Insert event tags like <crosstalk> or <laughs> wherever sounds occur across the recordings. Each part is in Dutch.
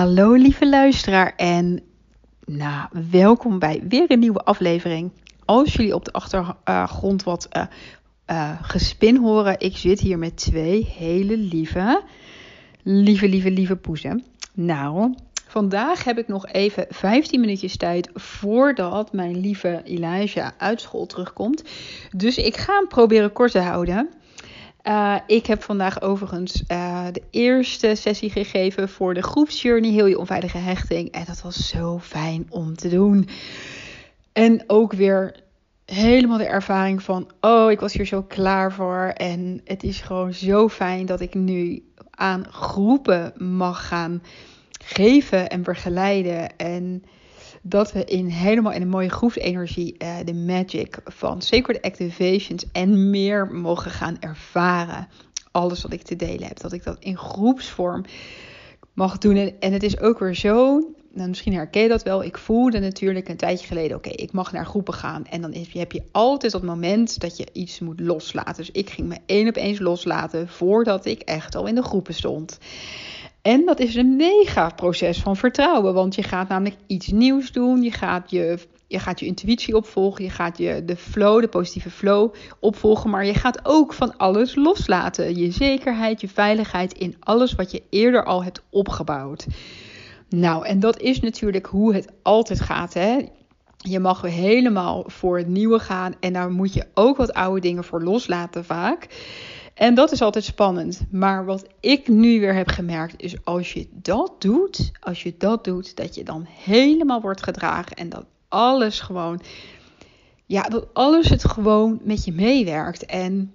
Hallo lieve luisteraar en nou, welkom bij weer een nieuwe aflevering. Als jullie op de achtergrond wat uh, gespin horen, ik zit hier met twee hele lieve, lieve, lieve, lieve poezen. Nou, vandaag heb ik nog even 15 minuutjes tijd voordat mijn lieve Elijah uit school terugkomt. Dus ik ga hem proberen kort te houden. Uh, ik heb vandaag overigens uh, de eerste sessie gegeven voor de groepsjourney, heel je onveilige hechting. En dat was zo fijn om te doen. En ook weer helemaal de ervaring van, oh, ik was hier zo klaar voor. En het is gewoon zo fijn dat ik nu aan groepen mag gaan geven en begeleiden. En dat we in helemaal in een mooie groepsenergie uh, de magic van Sacred Activations en meer mogen gaan ervaren. Alles wat ik te delen heb, dat ik dat in groepsvorm mag doen. En, het is ook weer zo, nou, misschien herken je dat wel. Ik voelde natuurlijk een tijdje geleden, oké, ik mag naar groepen gaan. En dan heb je altijd dat moment dat je iets moet loslaten. Dus ik ging me één op eens loslaten voordat ik echt al in de groepen stond. En dat is een mega proces van vertrouwen, want je gaat namelijk iets nieuws doen. Je gaat je, je, gaat je intuïtie opvolgen, je gaat je, de flow, de positieve flow opvolgen, maar je gaat ook van alles loslaten. Je zekerheid, je veiligheid in alles wat je eerder al hebt opgebouwd. Nou, en dat is natuurlijk hoe het altijd gaat. Hè? Je mag weer helemaal voor het nieuwe gaan en daar moet je ook wat oude dingen voor loslaten vaak. En dat is altijd spannend. Maar wat ik nu weer heb gemerkt is als je dat doet, als je dat doet, dat je dan helemaal wordt gedragen en dat alles gewoon, ja, dat alles het gewoon met je meewerkt. En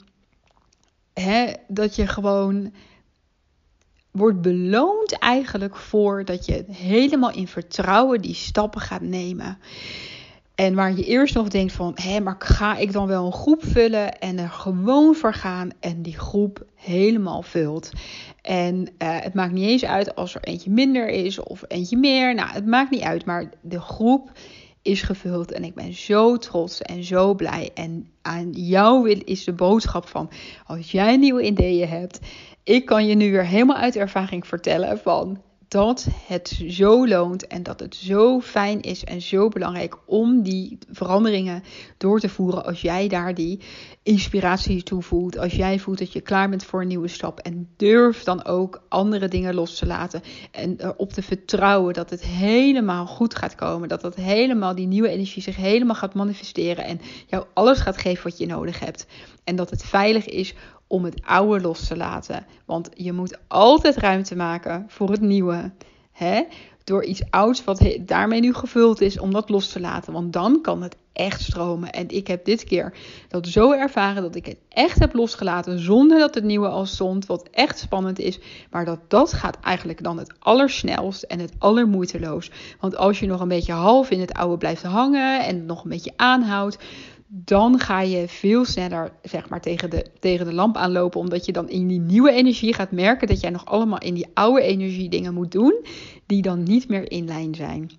hè, dat je gewoon wordt beloond eigenlijk voor dat je helemaal in vertrouwen die stappen gaat nemen. En waar je eerst nog denkt van, hé, maar ga ik dan wel een groep vullen en er gewoon voor gaan en die groep helemaal vult. En uh, het maakt niet eens uit als er eentje minder is of eentje meer. Nou, het maakt niet uit, maar de groep is gevuld en ik ben zo trots en zo blij. En aan jou is de boodschap van, als jij nieuwe ideeën hebt, ik kan je nu weer helemaal uit ervaring vertellen van dat het zo loont en dat het zo fijn is en zo belangrijk om die veranderingen door te voeren als jij daar die inspiratie toe voelt. Als jij voelt dat je klaar bent voor een nieuwe stap en durf dan ook andere dingen los te laten en erop te vertrouwen dat het helemaal goed gaat komen, dat dat helemaal die nieuwe energie zich helemaal gaat manifesteren en jou alles gaat geven wat je nodig hebt en dat het veilig is om het oude los te laten. Want je moet altijd ruimte maken voor het nieuwe. Hè? Door iets ouds wat daarmee nu gevuld is, om dat los te laten. Want dan kan het echt stromen. En ik heb dit keer dat zo ervaren dat ik het echt heb losgelaten zonder dat het nieuwe al stond. Wat echt spannend is. Maar dat dat gaat eigenlijk dan het allersnelst en het allermoeiteloos. Want als je nog een beetje half in het oude blijft hangen en nog een beetje aanhoudt dan ga je veel sneller zeg maar, tegen, de, tegen de lamp aanlopen. Omdat je dan in die nieuwe energie gaat merken dat jij nog allemaal in die oude energie dingen moet doen. Die dan niet meer in lijn zijn.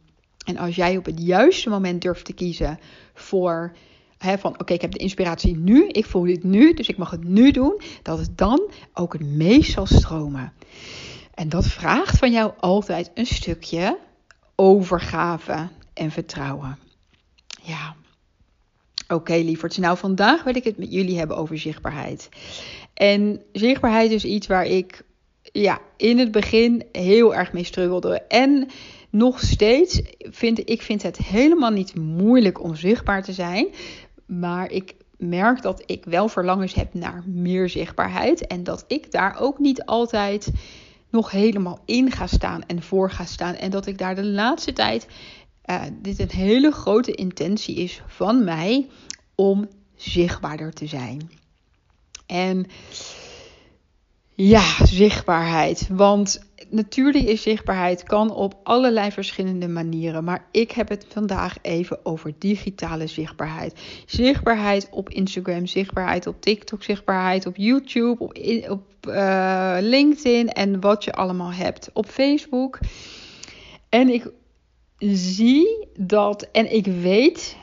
En als jij op het juiste moment durft te kiezen voor van oké, ik heb de inspiratie nu, ik voel dit nu, dus ik mag het nu doen. Dat het dan ook het meest zal stromen. En dat vraagt van jou altijd een stukje overgave en vertrouwen. Ja, Oké, okay, lieverds. Nou, vandaag wil ik het met jullie hebben over zichtbaarheid. En zichtbaarheid is iets waar ik ja, in het begin heel erg mee struggelde. En nog steeds vind ik vind het helemaal niet moeilijk om zichtbaar te zijn. Maar ik merk dat ik wel verlangens heb naar meer zichtbaarheid. En dat ik daar ook niet altijd nog helemaal in ga staan en voor ga staan. En dat ik daar de laatste tijd uh, dit een hele grote intentie is van mij om zichtbaarder te zijn. En ja, zichtbaarheid. Want natuurlijk is zichtbaarheid kan op allerlei verschillende manieren. Maar ik heb het vandaag even over digitale zichtbaarheid. Zichtbaarheid op Instagram, zichtbaarheid op TikTok, zichtbaarheid op YouTube, op, op uh, LinkedIn en wat je allemaal hebt op Facebook. En ik zie dat, en ik weet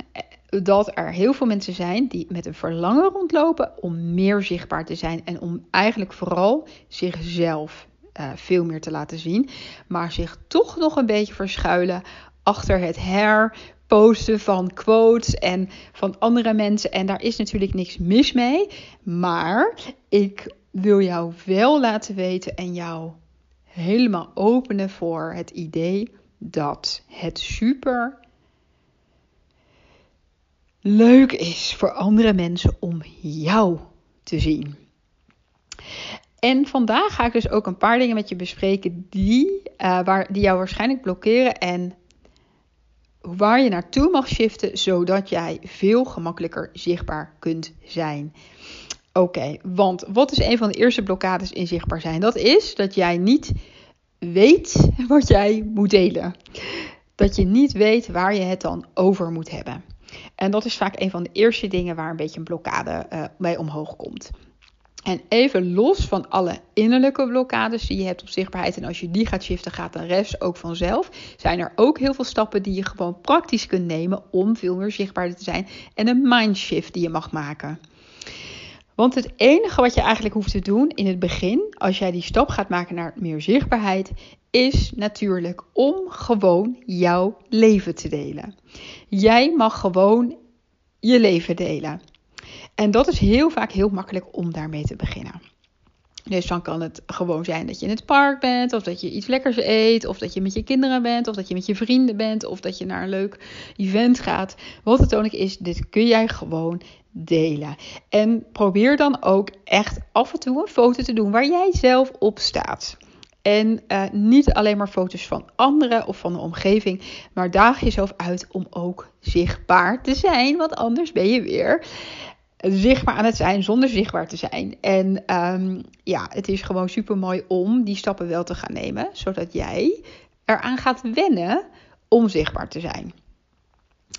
dat er heel veel mensen zijn die met een verlangen rondlopen om meer zichtbaar te zijn en om eigenlijk vooral zichzelf uh, veel meer te laten zien, maar zich toch nog een beetje verschuilen achter het her posten van quotes en van andere mensen. En daar is natuurlijk niks mis mee. Maar ik wil jou wel laten weten en jou helemaal openen voor het idee dat het super leuk is voor andere mensen om jou te zien. En vandaag ga ik dus ook een paar dingen met je bespreken die, uh, waar, die jou waarschijnlijk blokkeren en waar je naartoe mag shiften, zodat jij veel gemakkelijker zichtbaar kunt zijn. Oké, want wat is een van de eerste blokkades in zichtbaar zijn? Dat is dat jij niet weet wat jij moet delen. Dat je niet weet waar je het dan over moet hebben. En dat is vaak een van de eerste dingen waar een beetje een blokkade uh, mee omhoog komt. En even los van alle innerlijke blokkades die je hebt op zichtbaarheid. En als je die gaat shiften, gaat de rest ook vanzelf. Zijn er ook heel veel stappen die je gewoon praktisch kunt nemen om veel meer zichtbaarder te zijn. En een mindshift die je mag maken. Want het enige wat je eigenlijk hoeft te doen in het begin, als jij die stap gaat maken naar meer zichtbaarheid, is natuurlijk om gewoon jouw leven te delen. Jij mag gewoon je leven delen. En dat is heel vaak heel makkelijk om daarmee te beginnen. Dus dan kan het gewoon zijn dat je in het park bent, of dat je iets lekkers eet, of dat je met je kinderen bent, of dat je met je vrienden bent, of dat je naar een leuk event gaat. Wat het ook is, dit kun jij gewoon delen. En probeer dan ook echt af en toe een foto te doen waar jij zelf op staat. En uh, niet alleen maar foto's van anderen of van de omgeving, maar daag jezelf uit om ook zichtbaar te zijn, want anders ben je weer zichtbaar aan het zijn zonder zichtbaar te zijn. En um, ja, het is gewoon super mooi om die stappen wel te gaan nemen, zodat jij eraan gaat wennen om zichtbaar te zijn.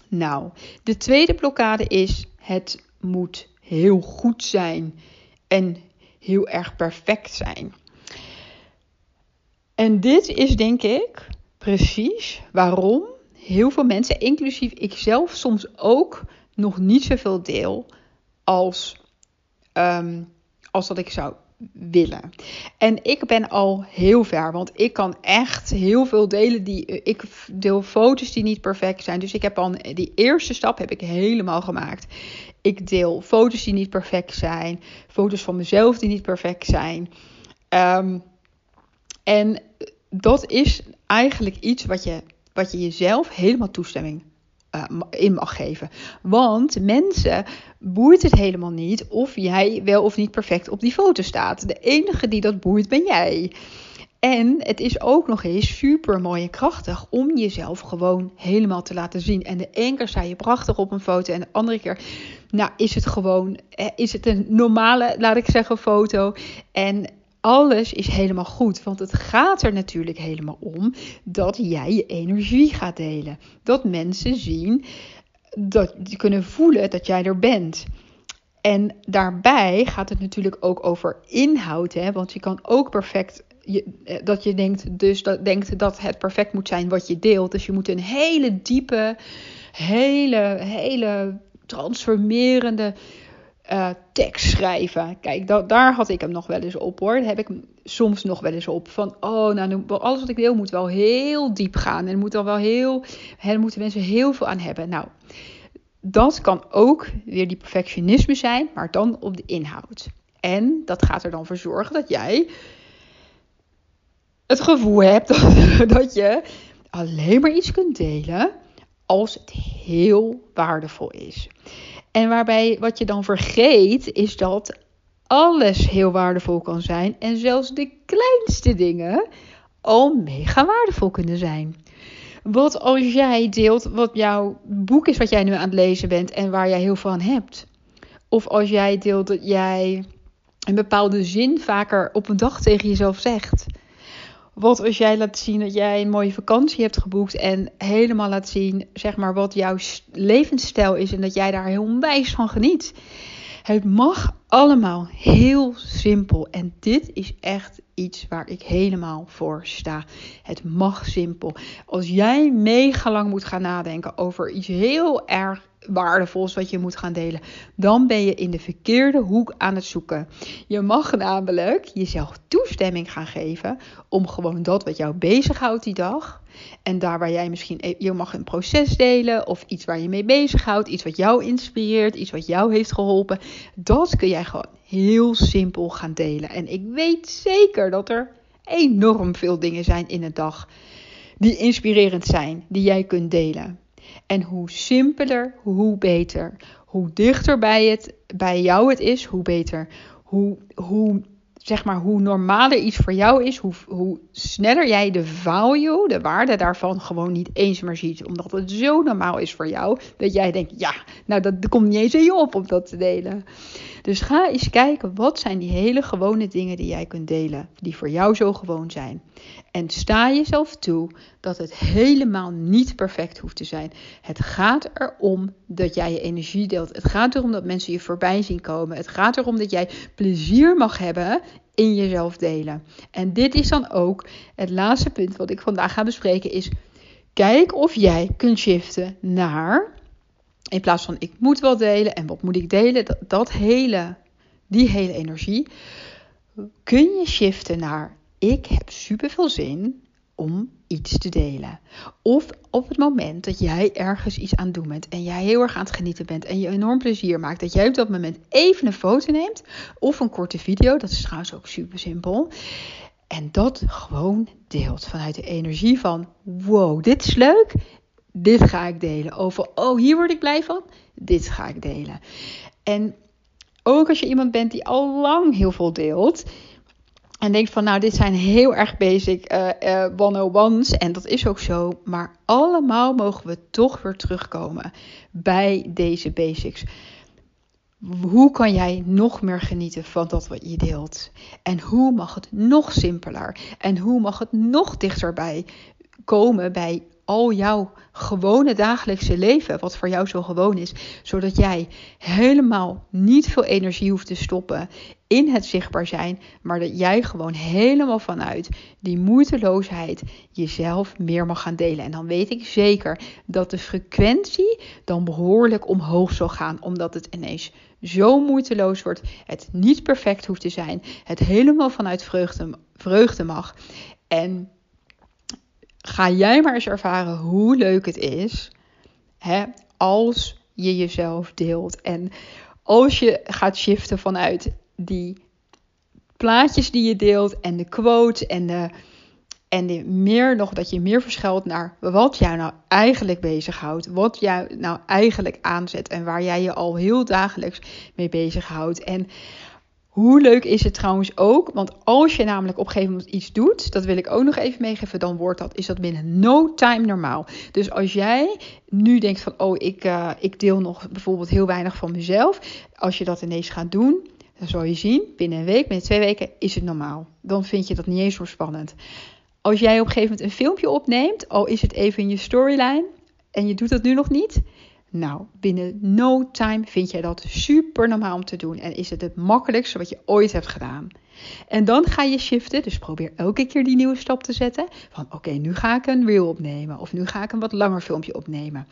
Nou, de tweede blokkade is: het moet heel goed zijn en heel erg perfect zijn. En dit is denk ik precies waarom heel veel mensen, inclusief ikzelf, soms ook nog niet zoveel deel als, um, als dat ik zou willen. En ik ben al heel ver, want ik kan echt heel veel delen die ik deel foto's die niet perfect zijn. Dus ik heb al die eerste stap heb ik helemaal gemaakt. Ik deel foto's die niet perfect zijn, foto's van mezelf die niet perfect zijn. Um, en dat is eigenlijk iets wat je, wat je jezelf helemaal toestemming in mag geven. Want mensen boeit het helemaal niet of jij wel of niet perfect op die foto staat. De enige die dat boeit ben jij. En het is ook nog eens super mooi en krachtig om jezelf gewoon helemaal te laten zien. En de ene keer sta je prachtig op een foto en de andere keer, nou, is het gewoon, eh, is het een normale, laat ik zeggen, foto. En alles is helemaal goed. Want het gaat er natuurlijk helemaal om dat jij je energie gaat delen. Dat mensen zien, dat die kunnen voelen dat jij er bent. En daarbij gaat het natuurlijk ook over inhoud. Hè? Want je kan ook perfect. Eh, dat je denkt, dus dat, denkt dat het perfect moet zijn wat je deelt. Dus je moet een hele diepe, hele, hele transformerende uh, tekst schrijven. Kijk, daar had ik hem nog wel eens op hoor. Daar heb ik hem soms nog wel eens op. Van, oh, nou, alles wat ik wil moet wel heel diep gaan. En moet dan wel heel, moeten mensen heel veel aan hebben. Nou, dat kan ook weer die perfectionisme zijn, maar dan op de inhoud. En dat gaat er dan voor zorgen dat jij het gevoel hebt <laughs> dat, dat je alleen maar iets kunt delen als het heel waardevol is. En waarbij wat je dan vergeet is dat alles heel waardevol kan zijn en zelfs de kleinste dingen al mega waardevol kunnen zijn. Wat als jij deelt wat jouw boek is wat jij nu aan het lezen bent en waar jij heel aan hebt? Of als jij deelt dat jij een bepaalde zin vaker op een dag tegen jezelf zegt. Wat als jij laat zien dat jij een mooie vakantie hebt geboekt en helemaal laat zien, zeg maar, wat jouw levensstijl is en dat jij daar heel wijs van geniet. Het mag allemaal heel simpel en dit is echt iets waar ik helemaal voor sta. Het mag simpel. Als jij mega lang moet gaan nadenken over iets heel erg waardevol is wat je moet gaan delen, dan ben je in de verkeerde hoek aan het zoeken. Je mag namelijk jezelf toestemming gaan geven om gewoon dat wat jou bezighoudt die dag. En daar waar jij misschien, e- je mag een proces delen of iets waar je mee bezighoudt, iets wat jou inspireert, iets wat jou heeft geholpen. Dat kun jij gewoon heel simpel gaan delen. En ik weet zeker dat er enorm veel dingen zijn in een dag die inspirerend zijn, die jij kunt delen. En hoe simpeler, hoe beter. Hoe dichter bij, het, bij jou het is, hoe beter. Hoe, hoe, zeg maar, hoe normaler iets voor jou is, hoe, hoe sneller jij de value, de waarde daarvan gewoon niet eens meer ziet. Omdat het zo normaal is voor jou, dat jij denkt, ja, nou dat, komt niet eens in je op om dat te delen. Dus ga eens kijken, wat zijn die hele gewone dingen die jij kunt delen, die voor jou zo gewoon zijn. En sta jezelf toe dat het helemaal niet perfect hoeft te zijn. Het gaat erom dat jij je energie deelt. Het gaat erom dat mensen je voorbij zien komen. Het gaat erom dat jij plezier mag hebben in jezelf delen. En dit is dan ook het laatste punt wat ik vandaag ga bespreken is kijk of jij kunt shiften naar in plaats van ik moet wel delen en wat moet ik delen, dat, dat hele die hele energie kun je shiften naar ik heb super veel zin om iets te delen. Of op het moment dat jij ergens iets aan het doen bent en jij heel erg aan het genieten bent en je enorm plezier maakt, dat jij op dat moment even een foto neemt of een korte video, dat is trouwens ook super simpel. En dat gewoon deelt vanuit de energie van: wow, dit is leuk, dit ga ik delen. Over, oh, hier word ik blij van, dit ga ik delen. En ook als je iemand bent die al lang heel veel deelt, en denkt van, nou, dit zijn heel erg basic uh, uh, one-on-ones. En dat is ook zo. Maar allemaal mogen we toch weer terugkomen bij deze basics. Hoe kan jij nog meer genieten van dat wat je deelt? En hoe mag het nog simpeler? En hoe mag het nog dichterbij komen bij al jouw gewone dagelijkse leven, wat voor jou zo gewoon is, zodat jij helemaal niet veel energie hoeft te stoppen in het zichtbaar zijn, maar dat jij gewoon helemaal vanuit die moeiteloosheid jezelf meer mag gaan delen. En dan weet ik zeker dat de frequentie dan behoorlijk omhoog zal gaan, omdat het ineens zo moeiteloos wordt, het niet perfect hoeft te zijn, het helemaal vanuit vreugde, vreugde mag. En ga jij maar eens ervaren hoe leuk het is hè, als je jezelf deelt. En als je gaat shiften vanuit die plaatjes die je deelt en de quotes en de, en de meer nog dat je meer verschuilt naar wat jou nou eigenlijk bezighoudt. Wat jou nou eigenlijk aanzet en waar jij je al heel dagelijks mee bezighoudt. En hoe leuk is het trouwens ook? Want als je namelijk op een gegeven moment iets doet, dat wil ik ook nog even meegeven, dan wordt dat, is dat binnen no time normaal. Dus als jij nu denkt van, oh, ik, uh, ik deel nog bijvoorbeeld heel weinig van mezelf. Als je dat ineens gaat doen, dan zal je zien, binnen een week, binnen twee weken is het normaal. Dan vind je dat niet eens zo spannend. Als jij op een gegeven moment een filmpje opneemt, al is het even in je storyline en je doet dat nu nog niet, nou, binnen no time vind jij dat super normaal om te doen en is het het makkelijkste wat je ooit hebt gedaan. En dan ga je shiften, dus probeer elke keer die nieuwe stap te zetten. Van oké, nu ga ik een reel opnemen of nu ga ik een wat langer filmpje opnemen.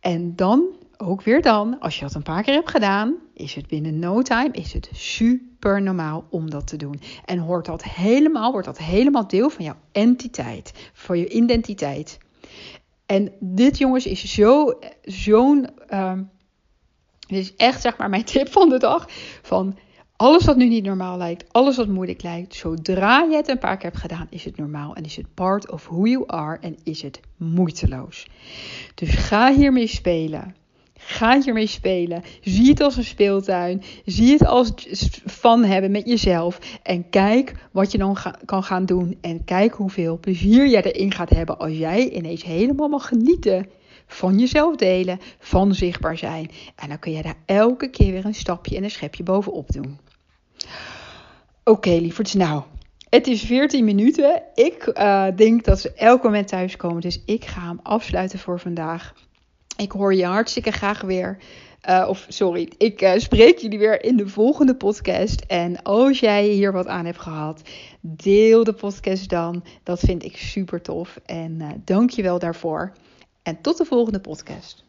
En dan, ook weer dan, als je dat een paar keer hebt gedaan, is het binnen no time, is het super normaal om dat te doen. En hoort dat helemaal, wordt dat helemaal deel van jouw entiteit, van je identiteit. En dit, jongens, is zo, zo'n. Uh, dit is echt, zeg maar, mijn <laughs> tip van de dag. Van alles wat nu niet normaal lijkt, alles wat moeilijk lijkt, zodra je het een paar keer hebt gedaan, is het normaal en is het part of who you are en is het moeiteloos. Dus ga hiermee spelen. Ga hiermee spelen. Zie het als een speeltuin. Zie het als van hebben met jezelf. En kijk wat je dan kan gaan doen. En kijk hoeveel plezier jij erin gaat hebben als jij ineens helemaal mag genieten van jezelf delen, van zichtbaar zijn. En dan kun je daar elke keer weer een stapje en een schepje bovenop doen. Oké, okay, lieverds. Nou, het is 14 minuten. Ik uh, denk dat ze elk moment thuiskomen. Dus ik ga hem afsluiten voor vandaag. Ik hoor je hartstikke graag weer. Uh, of sorry, ik uh, spreek jullie weer in de volgende podcast. En als jij hier wat aan hebt gehad, deel de podcast dan. Dat vind ik super tof. En uh, dank je wel daarvoor. En tot de volgende podcast.